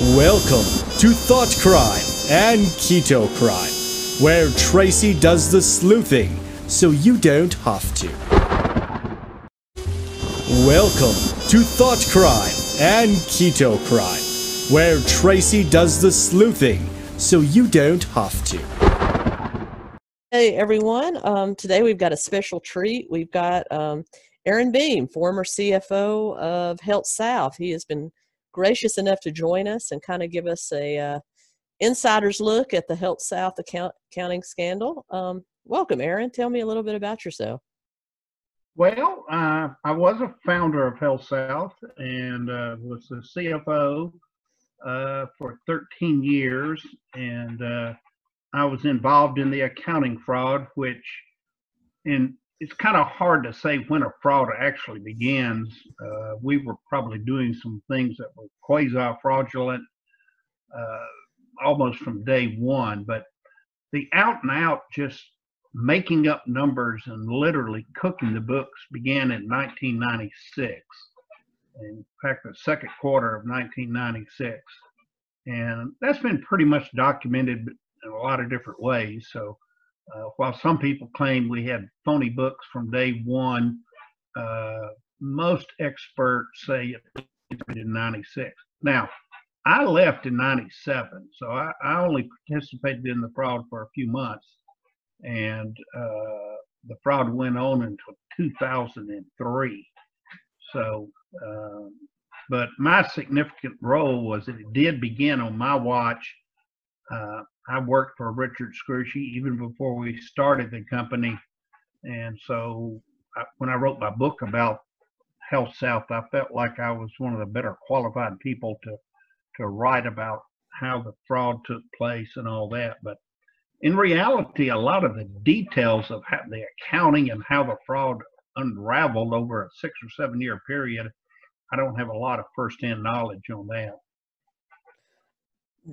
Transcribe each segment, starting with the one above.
Welcome to Thought Crime and Keto Crime, where Tracy does the sleuthing so you don't have to. Welcome to Thought Crime and Keto Crime, where Tracy does the sleuthing so you don't have to. Hey everyone, um, today we've got a special treat. We've got um, Aaron Beam, former CFO of Health South. He has been gracious enough to join us and kind of give us a uh, insider's look at the Health South account- accounting scandal. Um, welcome, Aaron. Tell me a little bit about yourself. Well, uh, I was a founder of Health South and uh, was the CFO uh, for 13 years, and uh, I was involved in the accounting fraud, which, in it's kind of hard to say when a fraud actually begins. Uh, we were probably doing some things that were quasi fraudulent uh, almost from day one, but the out and out just making up numbers and literally cooking the books began in 1996. In fact, the second quarter of 1996. And that's been pretty much documented in a lot of different ways. So uh, while some people claim we had phony books from day one, uh, most experts say it in 96. Now, I left in 97, so I, I, only participated in the fraud for a few months. And uh, the fraud went on until 2003. So, um, but my significant role was that it did begin on my watch. Uh, I worked for Richard Scrushy even before we started the company. And so I, when I wrote my book about Health South, I felt like I was one of the better qualified people to, to write about how the fraud took place and all that. But in reality, a lot of the details of the accounting and how the fraud unraveled over a six or seven year period, I don't have a lot of firsthand knowledge on that.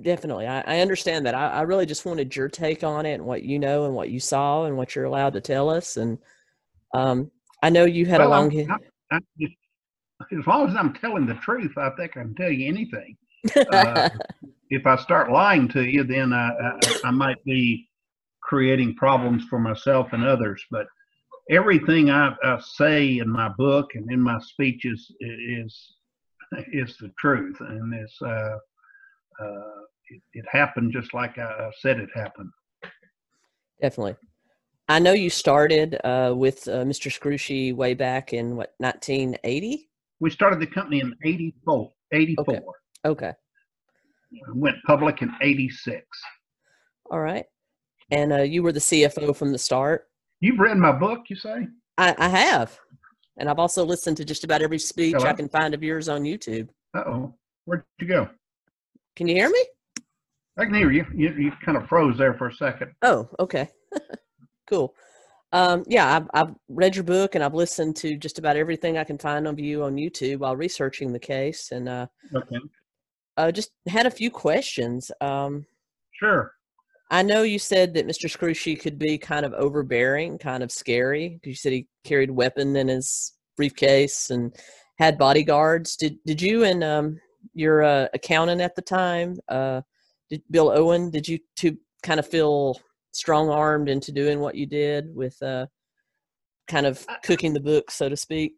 Definitely. I, I understand that. I, I, really just wanted your take on it and what you know and what you saw and what you're allowed to tell us. And um, I know you had well, a long. I'm, I'm just, as long as I'm telling the truth, I think I can tell you anything. Uh, if I start lying to you, then I, I, I might be creating problems for myself and others. But everything I, I, say in my book and in my speeches is is the truth, and it's uh, uh, it, it, happened just like I said it happened. Definitely. I know you started uh, with uh, Mr. Scrushy way back in what 1980. We started the company in 84. 84. Okay. okay. went public in 86. All right. And uh, you were the CFO from the start. You've read my book, you say? I, I have. And I've also listened to just about every speech Hello? I can find of yours on YouTube. Uh oh. Where'd you go? Can you hear me? I can hear you. You, you kind of froze there for a second. Oh, okay. cool. Um, yeah, I've, I've read your book and I've listened to just about everything I can find of you on YouTube while researching the case. And uh, okay. uh, just had a few questions. Um, sure. I know you said that Mr. Scrushy could be kind of overbearing, kind of scary. Because you said he carried weapon in his briefcase and had bodyguards. Did did you and um, your uh, accountant at the time, uh, did, Bill Owen, did you two kind of feel strong armed into doing what you did with uh, kind of cooking the book, so to speak?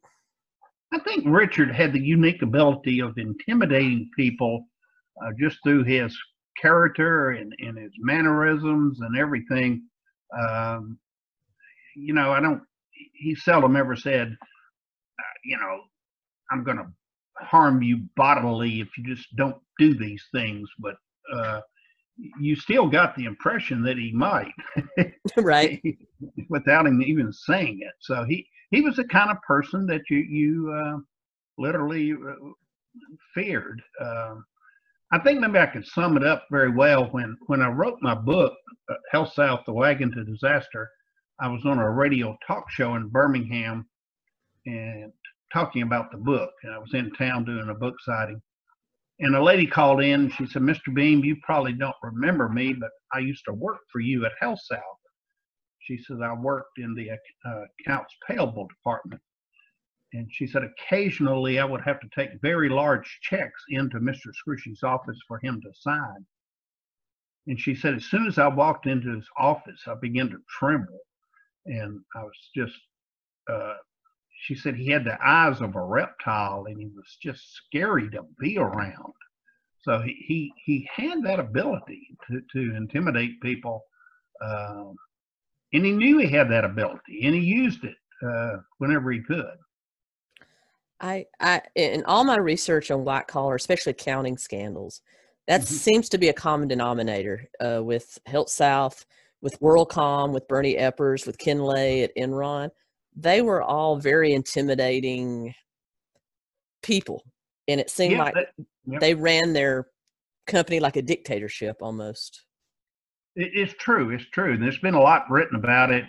I think Richard had the unique ability of intimidating people uh, just through his character and, and his mannerisms and everything. Um, you know, I don't, he seldom ever said, uh, you know, I'm going to harm you bodily if you just don't do these things, but uh, you still got the impression that he might, right? without him even saying it. So he he was the kind of person that you you uh, literally uh, feared. Uh, I think maybe I could sum it up very well when when I wrote my book, uh, Health South: The Wagon to Disaster. I was on a radio talk show in Birmingham, and talking about the book. And I was in town doing a book signing. And a lady called in. and She said, Mr. Beam, you probably don't remember me, but I used to work for you at Health. She says, I worked in the uh, accounts payable department. and she said occasionally I would have to take very large checks into Mr. Scrushy's office for him to sign. And she said as soon as I walked into his office, I began to tremble, and I was just. Uh, she said he had the eyes of a reptile, and he was just scary to be around. So he he, he had that ability to to intimidate people. Um, and he knew he had that ability and he used it uh, whenever he could. I, I, in all my research on white collar, especially accounting scandals, that mm-hmm. seems to be a common denominator uh, with Health South, with WorldCom, with Bernie Ebbers, with Ken Lay at Enron. They were all very intimidating people, and it seemed yeah, like yep. they ran their company like a dictatorship almost. It's true. It's true. and There's been a lot written about it.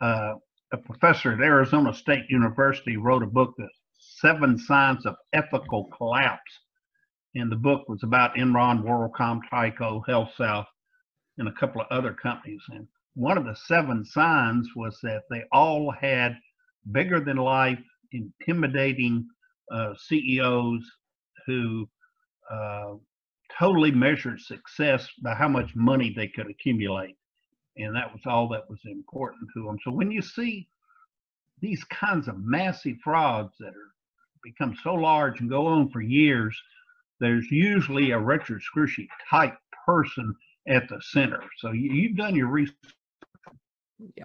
Uh, a professor at Arizona State University wrote a book, The Seven Signs of Ethical Collapse. And the book was about Enron, WorldCom, Tyco, Health South, and a couple of other companies. And one of the seven signs was that they all had bigger than life, intimidating uh, CEOs who uh, totally measured success by how much money they could accumulate. And that was all that was important to them. So when you see these kinds of massive frauds that are become so large and go on for years, there's usually a Scrushy type person at the center. So you, have done your research. Yeah.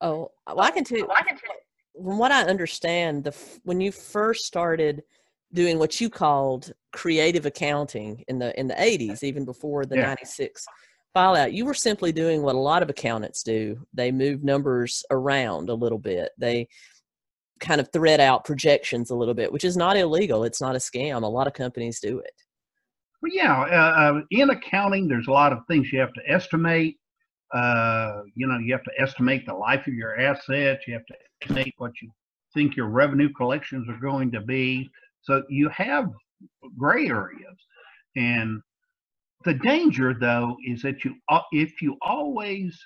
Oh, well, I can tell you. From what I understand, the when you first started doing what you called creative accounting in the in the 80s even before the yeah. 96 fallout you were simply doing what a lot of accountants do they move numbers around a little bit they kind of thread out projections a little bit which is not illegal it's not a scam a lot of companies do it well yeah uh, uh in accounting there's a lot of things you have to estimate uh, you know you have to estimate the life of your assets you have to estimate what you think your revenue collections are going to be so you have gray areas. And the danger, though, is that you uh, if you always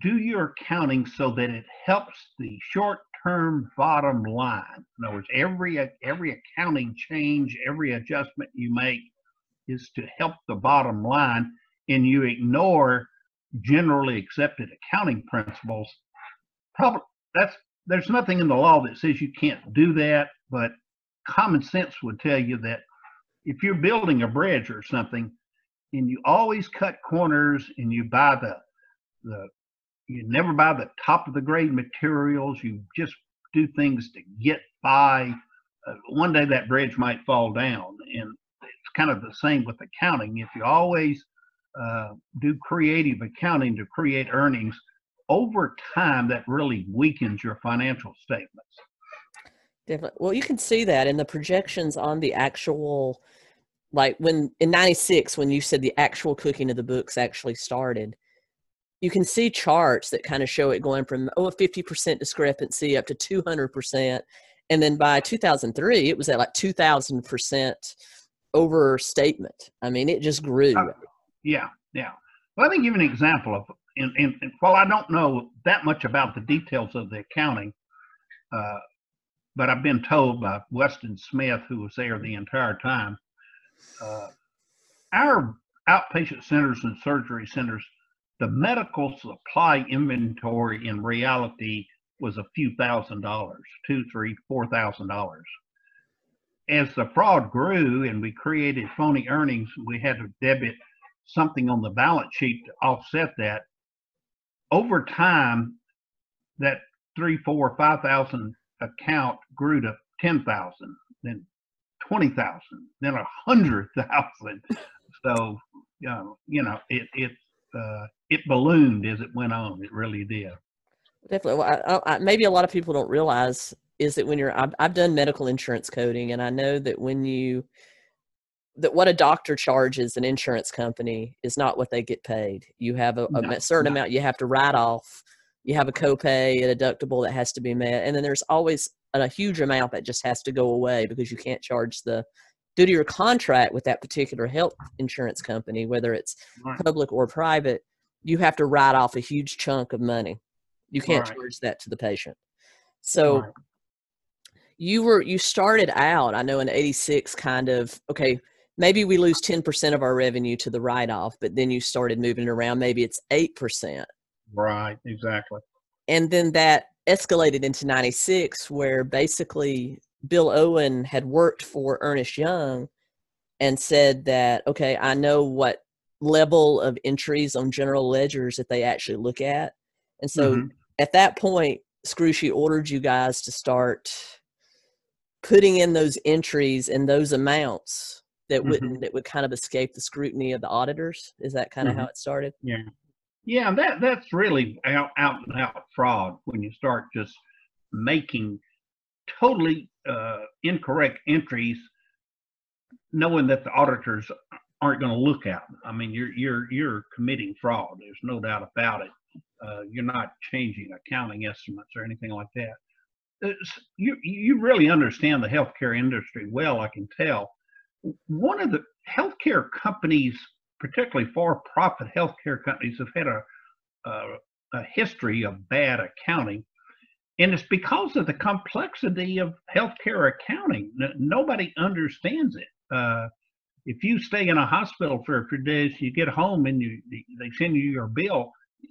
do your accounting so that it helps the short-term bottom line. In other words, every every accounting change, every adjustment you make is to help the bottom line, and you ignore generally accepted accounting principles. Probably that's there's nothing in the law that says you can't do that, but common sense would tell you that if you're building a bridge or something and you always cut corners and you buy the the you never buy the top of the grade materials you just do things to get by uh, one day that bridge might fall down and it's kind of the same with accounting if you always uh, do creative accounting to create earnings over time that really weakens your financial statements Definitely. Well, you can see that in the projections on the actual, like when in 96, when you said the actual cooking of the books actually started, you can see charts that kind of show it going from, oh, a 50% discrepancy up to 200%. And then by 2003, it was at like 2000% overstatement. I mean, it just grew. Uh, yeah, yeah. Let me give an example of, and, and, and while I don't know that much about the details of the accounting, uh, but I've been told by Weston Smith, who was there the entire time, uh, our outpatient centers and surgery centers, the medical supply inventory in reality was a few thousand dollars, two, three, four thousand dollars. As the fraud grew and we created phony earnings, we had to debit something on the balance sheet to offset that. Over time, that three, four, five thousand account grew to 10,000, then 20,000, then a 100,000. So, you know, you know it, it, uh, it ballooned as it went on. It really did. Definitely. Well, I, I, maybe a lot of people don't realize is that when you're, I've, I've done medical insurance coding, and I know that when you, that what a doctor charges an insurance company is not what they get paid. You have a, a no, certain no. amount you have to write off you have a copay, a deductible that has to be met, and then there's always a huge amount that just has to go away because you can't charge the due to your contract with that particular health insurance company, whether it's right. public or private, you have to write off a huge chunk of money. You can't right. charge that to the patient. So Right. you were you started out, I know in 86 kind of okay, maybe we lose 10% of our revenue to the write off, but then you started moving it around maybe it's 8%. Right. Exactly. And then that escalated into 96 where basically Bill Owen had worked for Ernst Young and said that okay, I know what level of entries on general ledgers that they actually look at. And so Mhm. at that point, Scrushy ordered you guys to start putting in those entries and those amounts that wouldn't that would kind of escape the scrutiny of the auditors. Is that kind of how Mhm. it started? Yeah. Yeah, that that's really out, out and out fraud when you start just making totally uh, incorrect entries, knowing that the auditors aren't going to look at them. I mean, you're you're you're committing fraud. There's no doubt about it. Uh, you're not changing accounting estimates or anything like that. It's, you you really understand the healthcare industry well. I can tell. One of the healthcare companies particularly for-profit healthcare companies have had a, a, a history of bad accounting, and it's because of the complexity of healthcare accounting. Nobody understands it. Uh, if you stay in a hospital for a few days, you get home and you they send you your bill,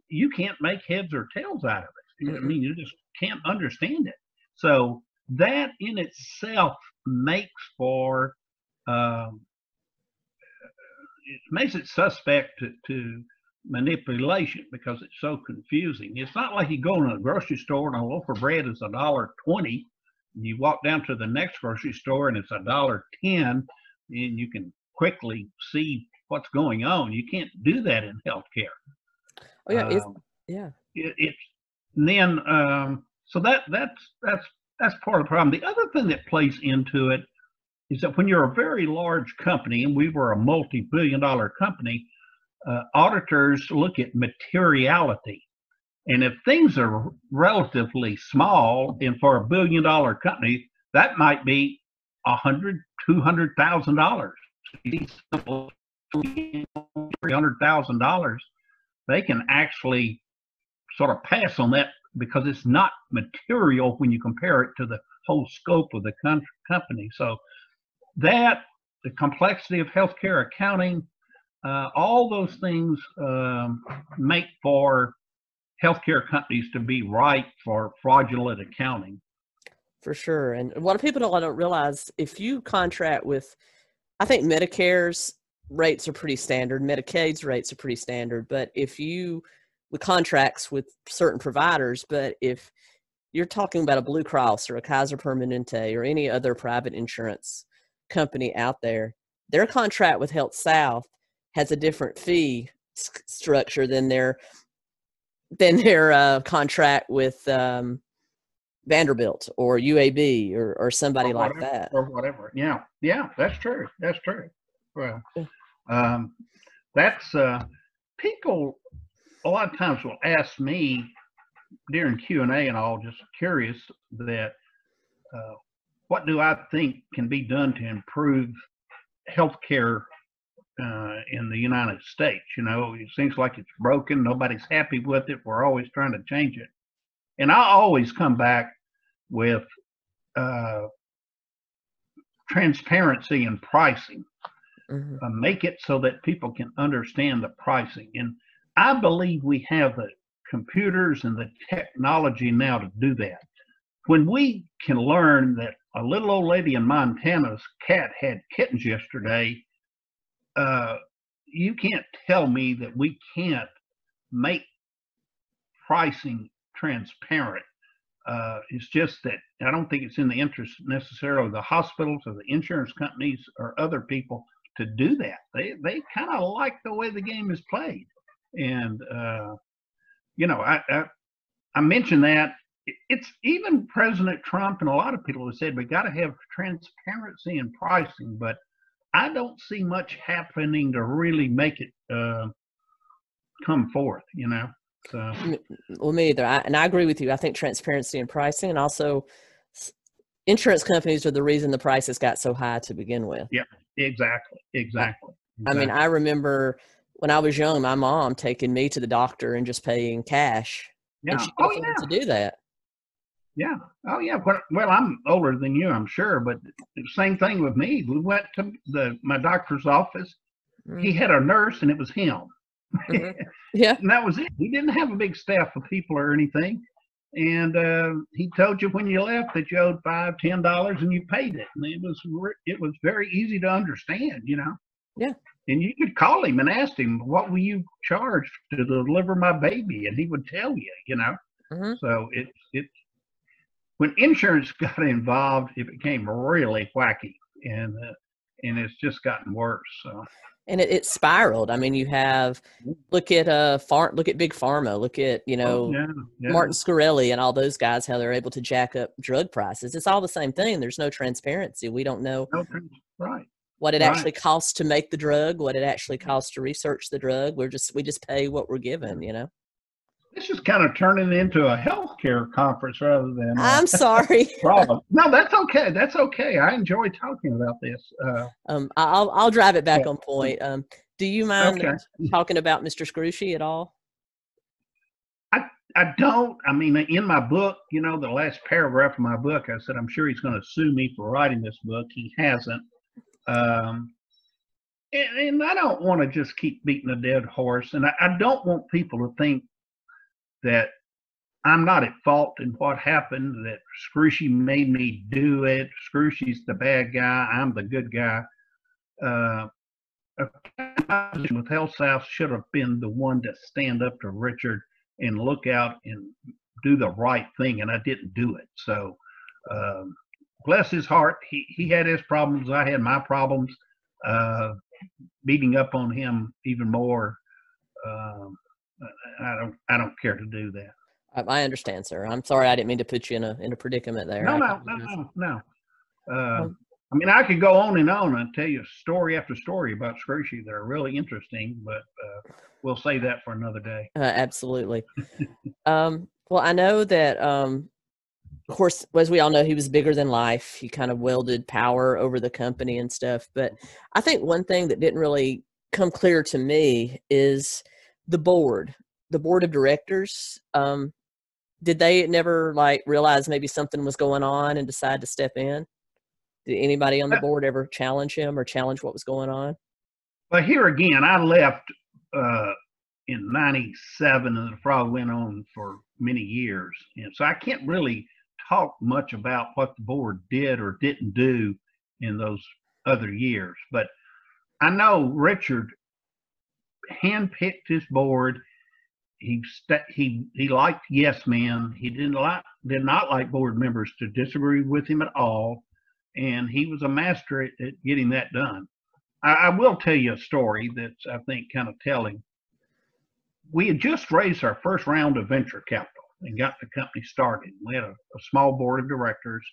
you can't make heads or tails out of it. I Mhm. mean, you just can't understand it. So that in itself makes for um, it makes it suspect to, to manipulation because it's so confusing. It's not like you go in a grocery store and a loaf of bread is a dollar twenty, and you walk down to the next grocery store and it's a dollar ten, and you can quickly see what's going on. You can't do that in healthcare. Oh yeah, it's, Um, yeah. it, it's then um, so that that's that's that's part of the problem. The other thing that plays into it is that when you're a very large company, and we were a multi-billion-dollar company, uh, auditors look at materiality, and if things are relatively small, and for a billion-dollar company, that might be a hundred, two hundred thousand dollars. Three hundred thousand dollars, they can actually sort of pass on that because it's not material when you compare it to the whole scope of the company. So that, the complexity of healthcare accounting, uh, all those things um, make for healthcare companies to be ripe for fraudulent accounting. For sure. And a lot of people don't, don't realize if you contract with, I think Medicare's rates are pretty standard, Medicaid's rates are pretty standard. But if you, with contracts with certain providers, but if you're talking about a Blue Cross or a Kaiser Permanente or any other private insurance company out there, their contract with Health South has a different fee s- structure than their than their uh, contract with um, Vanderbilt or UAB or, or somebody Or like that. Or whatever. Yeah. Yeah, that's true. That's true. Well, um, that's, uh, people a lot of times will ask me during Q and A and all, just curious that, uh, what do I think can be done to improve healthcare uh, in the United States? You know, it seems like it's broken. Nobody's happy with it. We're always trying to change it. And I always come back with uh, transparency and pricing. Mhm. Uh, make it so that people can understand the pricing. And I believe we have the computers and the technology now to do that. When we can learn that a little old lady in Montana's cat had kittens yesterday, uh, you can't tell me that we can't make pricing transparent. Uh, it's just that I don't think it's in the interest necessarily of the hospitals or the insurance companies or other people to do that. They they kind of like the way the game is played, and uh, you know I, I I mentioned that it's even President Trump and a lot of people have said we got to have transparency in pricing, but I don't see much happening to really make it uh, come forth. You know, so Well, me either. I, and I agree with you. I think transparency in pricing and also insurance companies are the reason the prices got so high to begin with. Yeah, exactly, exactly. I mean, exactly. I remember when I was young, my mom taking me to the doctor and just paying cash. yeah. And she Oh yeah. to do that. Yeah. Oh, yeah. Well, I'm older than you, I'm sure, but same thing with me. We went to the my doctor's office. He Mm, had a nurse, and it was him. mhm. Yeah. and that was it. He didn't have a big staff of people or anything. And uh, he told you when you left that you owed five, ten dollars, and you paid it. And it was it was very easy to understand, you know. Yeah. And you could call him and ask him, "What will you charge to deliver my baby?" And he would tell you, you know. Mhm. So it's it when insurance got involved, it became really wacky, and uh, and it's just gotten worse. So and it, it spiraled. I mean, you have look at uh farm, look at Big Pharma, look at you know Oh, yeah, yeah. Martin Shkreli and all those guys, how they're able to jack up drug prices. It's all the same thing. There's no transparency. We don't know No, right. what it Right. actually costs to make the drug, what it actually costs to research the drug. We're just we just pay what we're given. You know. This is kind of turning into a healthcare conference rather than a I'm sorry. problem. No, that's okay. That's okay. I enjoy talking about this. Uh, Um, I- I'll I'll drive it back Yeah. on point. Um, do you mind okay. talking about Mr. Scrushy at all? I don't. I mean, in my book, you know, the last paragraph of my book, I said I'm sure he's going to sue me for writing this book. He hasn't. Um, and, and I don't want to just keep beating a dead horse. And I, I don't want people to think that I'm not at fault in what happened, that Scrushy made me do it. Scrushy's the bad guy. I'm the good guy. Uh, with Health South should have been the one to stand up to Richard and look out and do the right thing, and I didn't do it. So, um, bless his heart. He he had his problems. I had my problems. Uh, beating up on him even more. Um, I don't I don't care to do that. I, I understand, sir. I'm sorry. I didn't mean to put you in a in a predicament there. No, no, no, no, no. Uh, Um, I mean, I could go on and on and tell you story after story about Scrushy that are really interesting, but uh, we'll save that for another day. Uh, absolutely. um, well, I know that, um, of course, as we all know, he was bigger than life. He kind of wielded power over the company and stuff. But I think one thing that didn't really come clear to me is the board, the board of directors. Um, did they never like realize maybe something was going on and decide to step in? Did anybody on the board ever challenge him or challenge what was going on? But here again, I left uh, in '97, and the frog went on for many years, and so I can't really talk much about what the board did or didn't do in those other years. But I know Richard handpicked his board. He sta he he liked yes men. He didn't like did not like board members to disagree with him at all, and he was a master at, at getting that done. I, I will tell you a story that's I think kind of telling. We had just raised our first round of venture capital and got the company started. We had a, a small board of directors,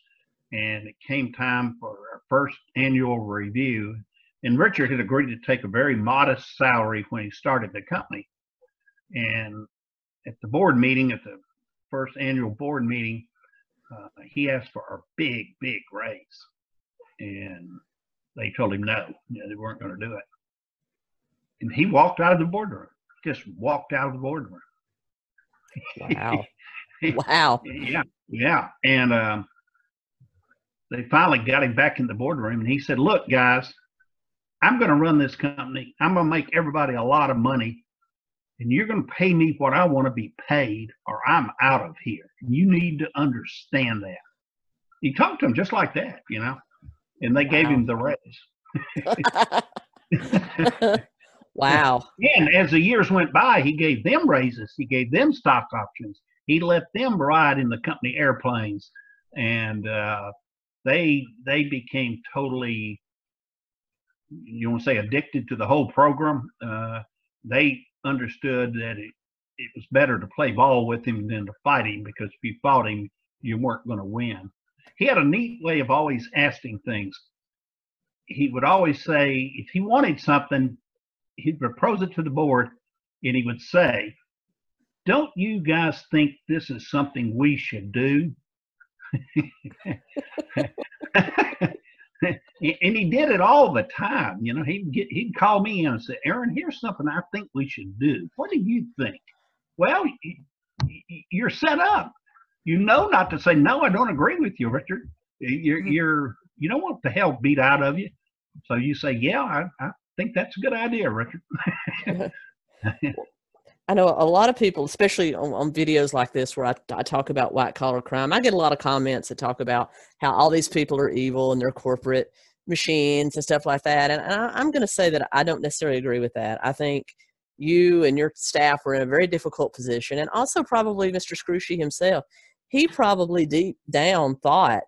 and it came time for our first annual review. And Richard had agreed to take a very modest salary when he started the company. And at the board meeting, at the first annual board meeting, uh, he asked for a big, big raise. And they told him no, you know, they weren't going to do it. And he walked out of the boardroom, just walked out of the boardroom. Wow. wow. Yeah, yeah. And um, they finally got him back in the boardroom, and he said, "Look, guys, I'm going to run this company. I'm going to make everybody a lot of money, and you're going to pay me what I want to be paid, or I'm out of here. You need to understand that." He talked to him just like that, you know, and they gave him the raise. wow. And as the years went by, he gave them raises. He gave them stock options. He let them ride in the company airplanes, and uh, they they became totally, you want to say, addicted to the whole program. Uh, they understood that it, it was better to play ball with him than to fight him because if you fought him, you weren't going to win. He had a neat way of always asking things. He would always say, if he wanted something, he'd propose it to the board and he would say, Don't you guys think this is something we should do? and he did it all the time. You know, he'd get he'd call me in and say, Aaron, here's something I think we should do. What do you think? Well, you're set up. you know not to say no. I don't agree with you, Richard. You're Mhm. you're you don't want the hell beat out of you, so you say, yeah, I, I think that's a good idea, Richard. I know a lot of people, especially on, on videos like this where I, I talk about white collar crime, I get a lot of comments that talk about how all these people are evil and they're corporate machines and stuff like that. And I, I'm going to say that I don't necessarily agree with that. I think you and your staff were in a very difficult position, and also probably Mr. Scrushy himself. He probably deep down thought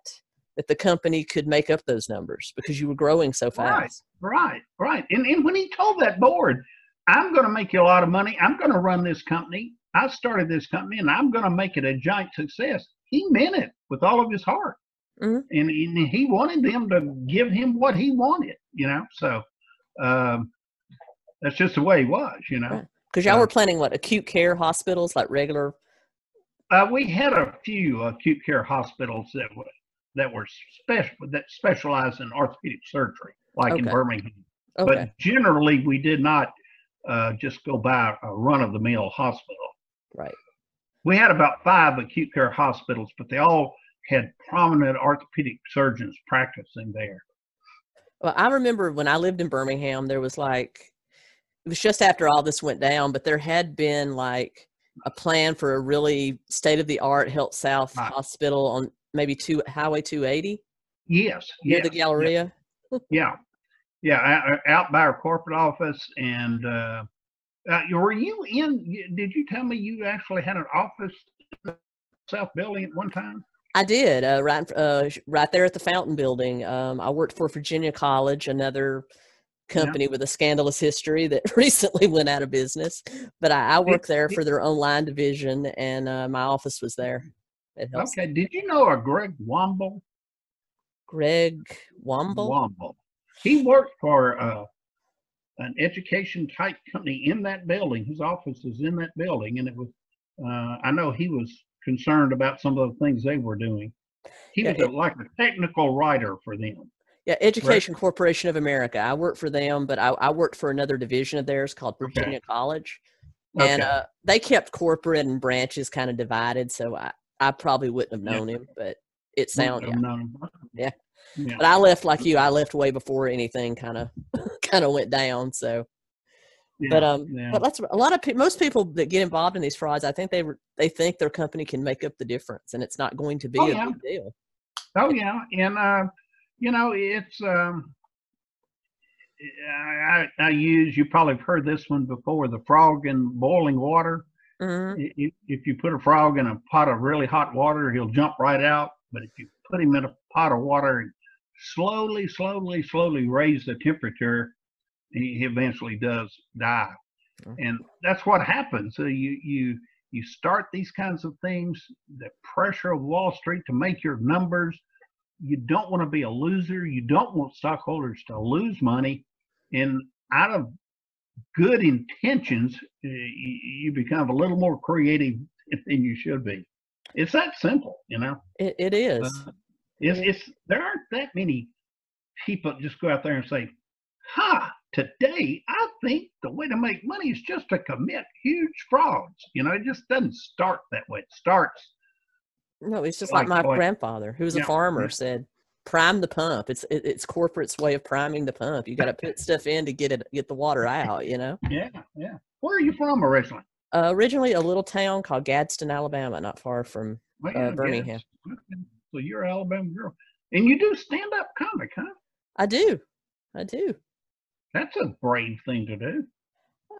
that the company could make up those numbers because you were growing so Right. fast. Right, right. And, and when he told that board, I'm going to make you a lot of money. I'm going to run this company. I started this company and I'm going to make it a giant success. He meant it with all of his heart. Mhm. And, and he wanted them to give him what he wanted, you know? So um, that's just the way he was, you know? Right. Because y'all Uh, were planning what acute care hospitals, like regular. Uh, we had a few acute care hospitals that were that were special that specialized in orthopedic surgery, like in Birmingham. Okay. But generally, we did not uh, just go by a run-of-the-mill hospital. Right. We had about five acute care hospitals, but they all had prominent orthopedic surgeons practicing there. Well, I remember when I lived in Birmingham, there was like, it was just after all this went down, but there had been like a plan for a really state of the art Health South Right. hospital on maybe two Highway 280 Yes, near yes, the Galleria. yeah, yeah, out by our corporate office. And uh, uh, were you in? Did you tell me you actually had an office South Building at one time? I did uh, right uh, right there at the Fountain Building. Um, I worked for Virginia College, another company with a scandalous history that recently went out of business. But I, I worked there for their online division, and uh, my office was there. Okay. Did you know a Greg Womble? Greg Womble. Womble. He worked for uh, an education type company in that building. His office is in that building, and it was. Uh, I know he was concerned about some of the things they were doing. He Yeah, was a, like a technical writer for them. Yeah, Education Corporation of America. I worked for them, but I, I worked for another division of theirs called Okay. Virginia College. And Okay. uh, they kept corporate and branches kind of divided, so I, I probably wouldn't have Yeah. known him, but it sounded. Known. Yeah. Yeah. But I left like you. I left way before anything kind of kind of went down. So, but um, yeah. but that's a lot of people. Most people that get involved in these frauds, I think they re- they think their company can make up the difference, and it's not going to be Oh, a yeah. big deal. Oh yeah, and uh, you know it's um, I, I use you probably have heard this one before the frog in boiling water. hmm If, if you put a frog in a pot of really hot water, he'll jump right out. But if you put him in a pot of water and slowly, slowly, slowly raise the temperature, he he eventually does die. Okay. And that's what happens. So you you you start these kinds of things, the pressure of Wall Street to make your numbers. You don't want to be a loser. You don't want stockholders to lose money. And out of good intentions, you, you become a little more creative than you should be. It's that simple, you know. It, it is. Uh, It's, it's there aren't that many people just go out there and say, "Ha! Today, I think the way to make money is just to commit huge frauds." You know, it just doesn't start that way. It starts No, it's just like, Like- my like- grandfather, who was Yeah, a farmer, yeah. said, "Prime the pump." It's it, it's corporate's way of priming the pump. You got to put stuff in to get it get the water out. You know. Yeah, yeah. Where are you from originally? Uh, originally, a little town called Gadsden, Alabama, not far from. Well, Uh, yeah, Birmingham. So you're an Alabama girl, and you do stand up comic, huh? I do, I do. That's a brave thing to do.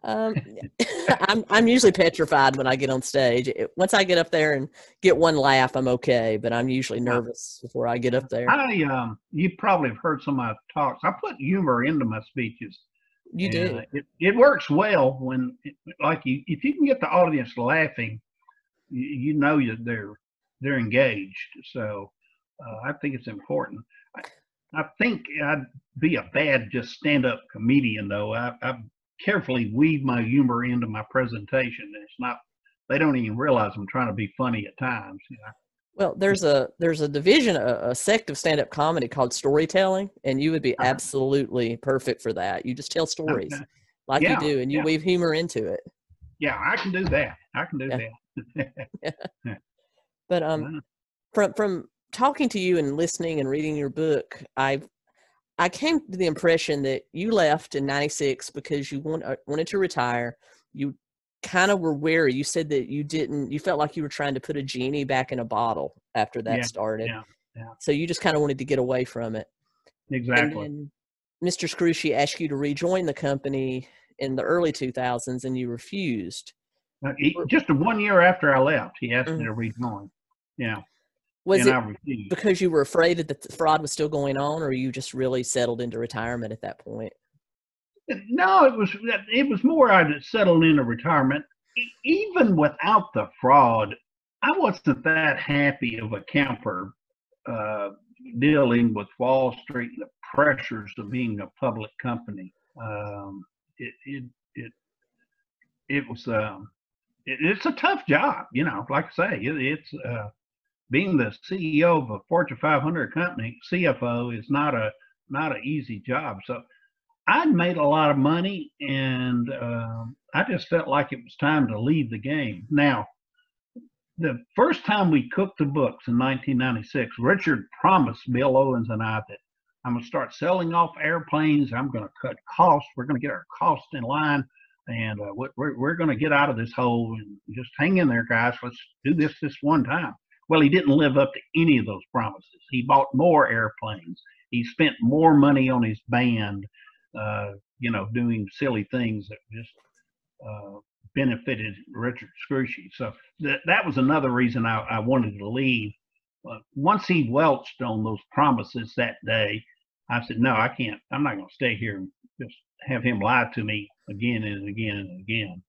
Um, I'm I'm usually petrified when I get on stage. It- once I get up there and get one laugh, I'm okay. But I'm usually nervous before I get up there. I um, you probably have heard some of my talks. I put humor into my speeches. You do. uh, It, it works well when, like you, if you can get the audience laughing, you, you know you they're they're engaged. So uh, I think it's important. I, I think I'd be a bad just stand up comedian though. I, I carefully weave my humor into my presentation. It's not they don't even realize I'm trying to be funny at times. You know? Well, there's a there's a division, a, a sect of stand up comedy called storytelling, and you would be Uh-huh. absolutely perfect for that. You just tell stories Okay. like Yeah, you do, and you yeah. weave humor into it. Yeah, I can do that. I can do Yeah. that. But um, from from talking to you and listening and reading your book, I I came to the impression that you left in '96 because you want, uh, wanted to retire. You kind of were wary. You said that you didn't. You felt like you were trying to put a genie back in a bottle after that Yeah, started. Yeah, yeah. So you just kind of wanted to get away from it. exactly. Mr. Scrushy asked you to rejoin the company in the early 2000s, and you refused. Uh, he- just one year after I left, he asked Mhm. me to rejoin. Yeah, Was and it I because you were afraid that the fraud was still going on, or you just really settled into retirement at that point? No, it was it was more I settled into retirement. Even without the fraud, I wasn't that happy of a camper uh, dealing with Wall Street and the pressures of being a public company. Um, it it it it was um, it, it's a tough job, you know. Like I say, it, it's uh, being the CEO of a Fortune 500 company. CFO is not a not an easy job. So I'd made a lot of money, and um, I just felt like it was time to leave the game. Now, the first time we cooked the books in 1996, Richard promised Bill Owens and I that I'm going to start selling off airplanes. I'm going to cut costs. We're going to get our costs in line, and uh, we're, we're going to get out of this hole. And just hang in there, guys. Let's do this this one time. Well, he didn't live up to any of those promises. He bought more airplanes. He spent more money on his band uh, you know, doing silly things that just uh, benefited Richard Scrushy. So that that was another reason I, I wanted to leave. Uh, once he welched on those promises that day, I said, no, I can't. I'm not going to stay here and just have him lie to me again and again and again.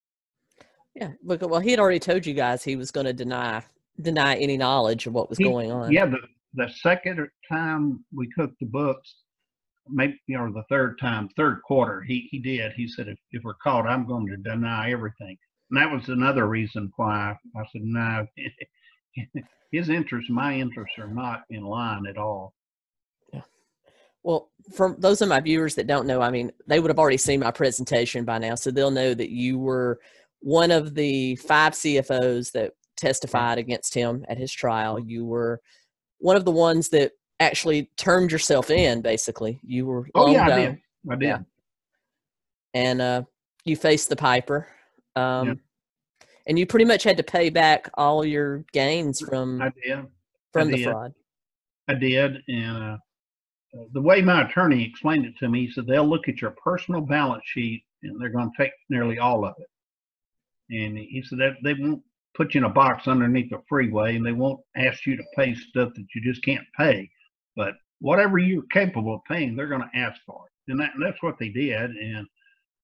Yeah, because well, he had already told you guys he was going to deny deny any knowledge of what was He- going on. Yeah, the the second er, time we cooked the books, maybe you know the third time, third quarter, he he did. He said, if if we're caught, I'm going to deny everything. And that was another reason why I said, no, his interests, my interests are not in line at all. Yeah. Well, for those of my viewers that don't know, I mean, they would have already seen my presentation by now, so they'll know that you were one of the five CFOs that testified against him at his trial. You were one of the ones that actually turned yourself in. Basically, you were Oh yeah, I did. I did. Yeah. and uh, you faced the piper. Um, Yeah. And you pretty much had to pay back all your gains from I did. from the did. fraud. I did, and uh, uh, the way my attorney explained it to me, he said they'll look at your personal balance sheet and they're going to take nearly all of it. And he said that they won't put you in a box underneath a freeway, and they won't ask you to pay stuff that you just can't pay. But whatever you're capable of paying, they're going to ask for it, and, that, and that's what they did. And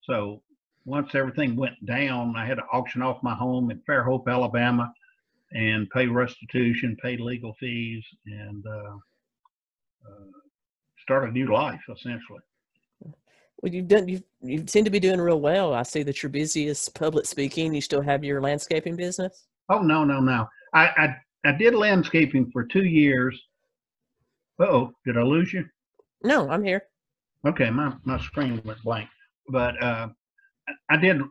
so once everything went down, I had to auction off my home in Fairhope, Alabama and pay restitution, pay legal fees, and uh, uh, start a new life essentially. Well, you've done. You you seem to be doing real well. I see that you're busy as public speaking. You still have your landscaping business. Oh no, no, no! I I, I did landscaping for two years. Oh, did I lose you? No, I'm here. Okay, my my screen went blank. But uh, I- I did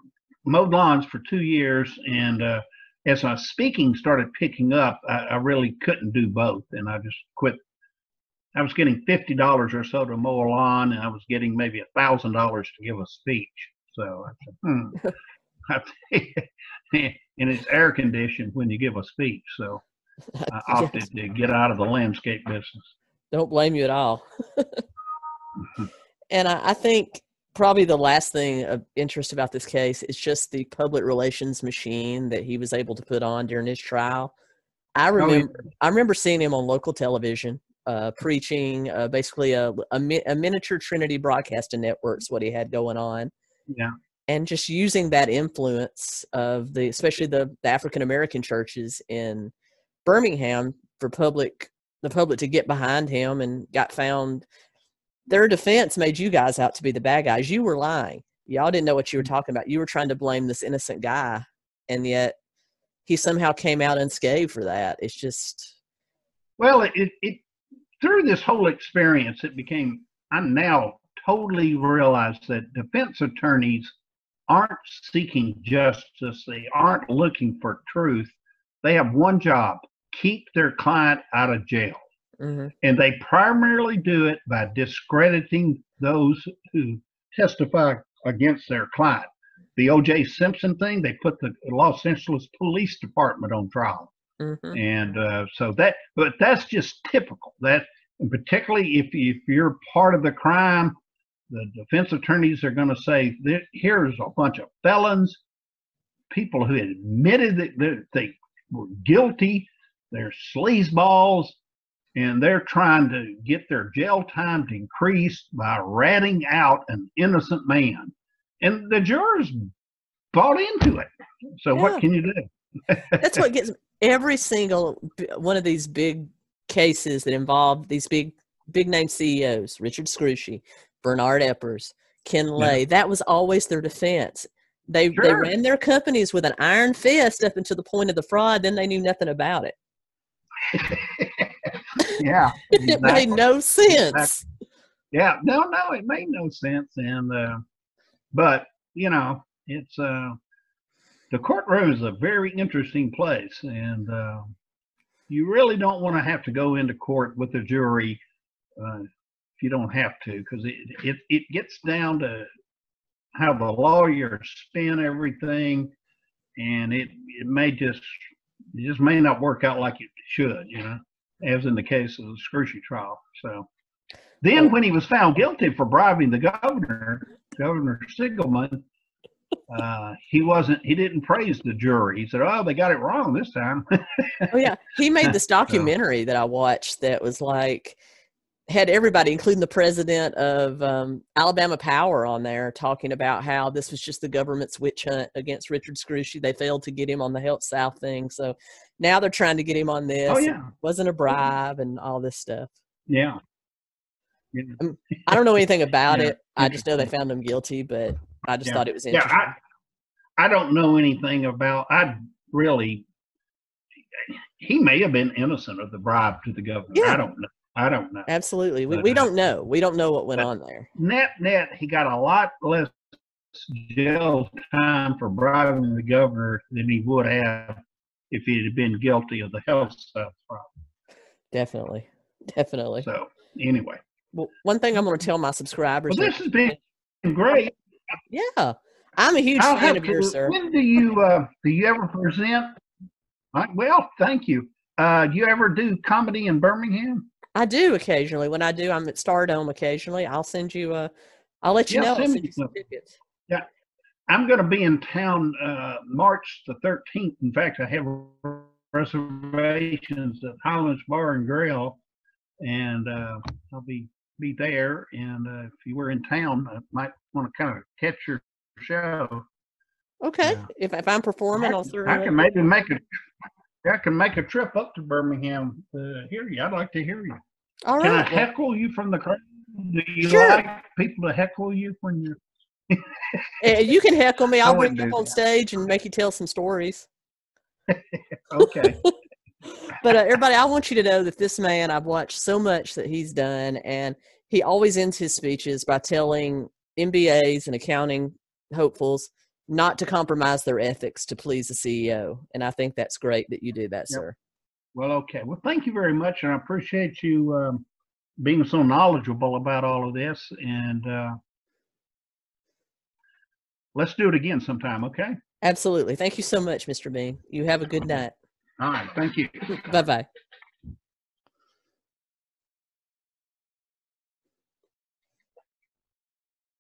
mowed lawns for two years, and uh, as my speaking started picking up, I, I really couldn't do both, and I just quit. I was getting fifty dollars or so to mow a lawn, and I was getting maybe a thousand dollars to give a speech. So I said, hmm. And it's air conditioned when you give a speech, so I opted Yes. to get out of the landscape business. Don't blame you at all. and I, I think probably the last thing of interest about this case is just the public relations machine that he was able to put on during his trial. I Oh, yeah. remember I remember seeing him on local television uh, preaching uh, basically a, a, mi- a miniature Trinity broadcasting network's what he had going on. Yeah. And just using that influence of the, especially the, the African American churches in Birmingham for public, the public to get behind him and got found. Their defense made you guys out to be the bad guys. You were lying. Y'all didn't know what you were talking about. You were trying to blame this innocent guy, and yet he somehow came out unscathed for that. It's just Well, it, it through this whole experience, it became I now totally realize that defense attorneys aren't seeking justice. They aren't looking for truth. They have one job: keep their client out of jail. hmm And they primarily do it by discrediting those who testify against their client. The O.J. Simpson thing, they put the Los Angeles Police Department on trial. Hmm And uh, so that, but that's just typical. That, and particularly if, if you're part of the crime, the defense attorneys are going to say, "There- here's a bunch of felons, people who admitted that that they were guilty, they're sleazeballs, and they're trying to get their jail time to increase by ratting out an innocent man. And the jurors bought into it. So Yeah. what can you do? That's what gets every single one of these big cases that involve these big big name CEOs, Richard Scrushy, Bernard Ebbers, Ken Lay. That was always their defense. They they ran their companies with an iron fist up until the point of the fraud. Then they knew nothing about it. yeah. It made no sense. Yeah, no, no, it made no sense. And uh, but you know, it's uh, the courtroom is a very interesting place, and uh, you really don't want to have to go into court with the jury uh, if you don't have to, because it, it it gets down to how the lawyers spin everything, and it it may just it just may not work out like it should, you know, as in the case of the Scrushy trial. So. Then, when he was found guilty for bribing the governor, Governor Siegelman, uh, he wasn't. He didn't praise the jury. He said, "Oh, they got it wrong this time." Oh yeah, he made this documentary that I watched that was like had everybody, including the president of um, Alabama Power, on there talking about how this was just the government's witch hunt against Richard Scrushy. They failed to get him on the Health South thing, so now they're trying to get him on this. oh yeah, wasn't a bribe and all this stuff. yeah. yeah. I don't know anything about Yeah, it. I just know they found him guilty, but I just Yeah. thought it was interesting. Yeah. I, I don't know anything about. I really, he may have been innocent of the bribe to the governor. Yeah. I don't know. I don't know. Absolutely, we But, we uh, don't know. We don't know what went on there. Net, net, he got a lot less jail time for bribing the governor than he would have if he had been guilty of the Health South problem. Definitely, definitely. So anyway, Well, one thing I'm going to tell my subscribers. well, this has been great. Yeah, I'm a huge I'll fan of yours, sir. when do you uh, do you ever present? Uh, well, thank you. Uh, do you ever do comedy in Birmingham? I do occasionally. When I do, I'm at Stardome occasionally. I'll send you a. I'll let you Yeah, know. Send send me you some tickets. I'm going to be in town uh, March the 13th. In fact, I have reservations at Highlands Bar and Grill, and uh, I'll be be there. And uh, if you were in town, I might want to kind of catch your show. Okay. Yeah. If if I'm performing, I'll I certainly. can maybe make a I can make a trip up to Birmingham to hear you. I'd like to hear you. All Can I right. heckle you from the crowd? Do you Sure. like people to heckle you when you're eh, you can heckle me. I I'll bring you up on that. stage and make you tell some stories. okay? But uh, everybody, I want you to know that this man, I've watched so much that he's done, and he always ends his speeches by telling MBAs and accounting hopefuls not to compromise their ethics to please the CEO. And I think that's great that you do that, Yep. sir. well, okay. Well, thank you very much, and I appreciate you um, being so knowledgeable about all of this. And uh, let's do it again sometime. Okay? Absolutely. Thank you so much, Mr. Beam. You have a good night. All right. Thank you. Bye bye.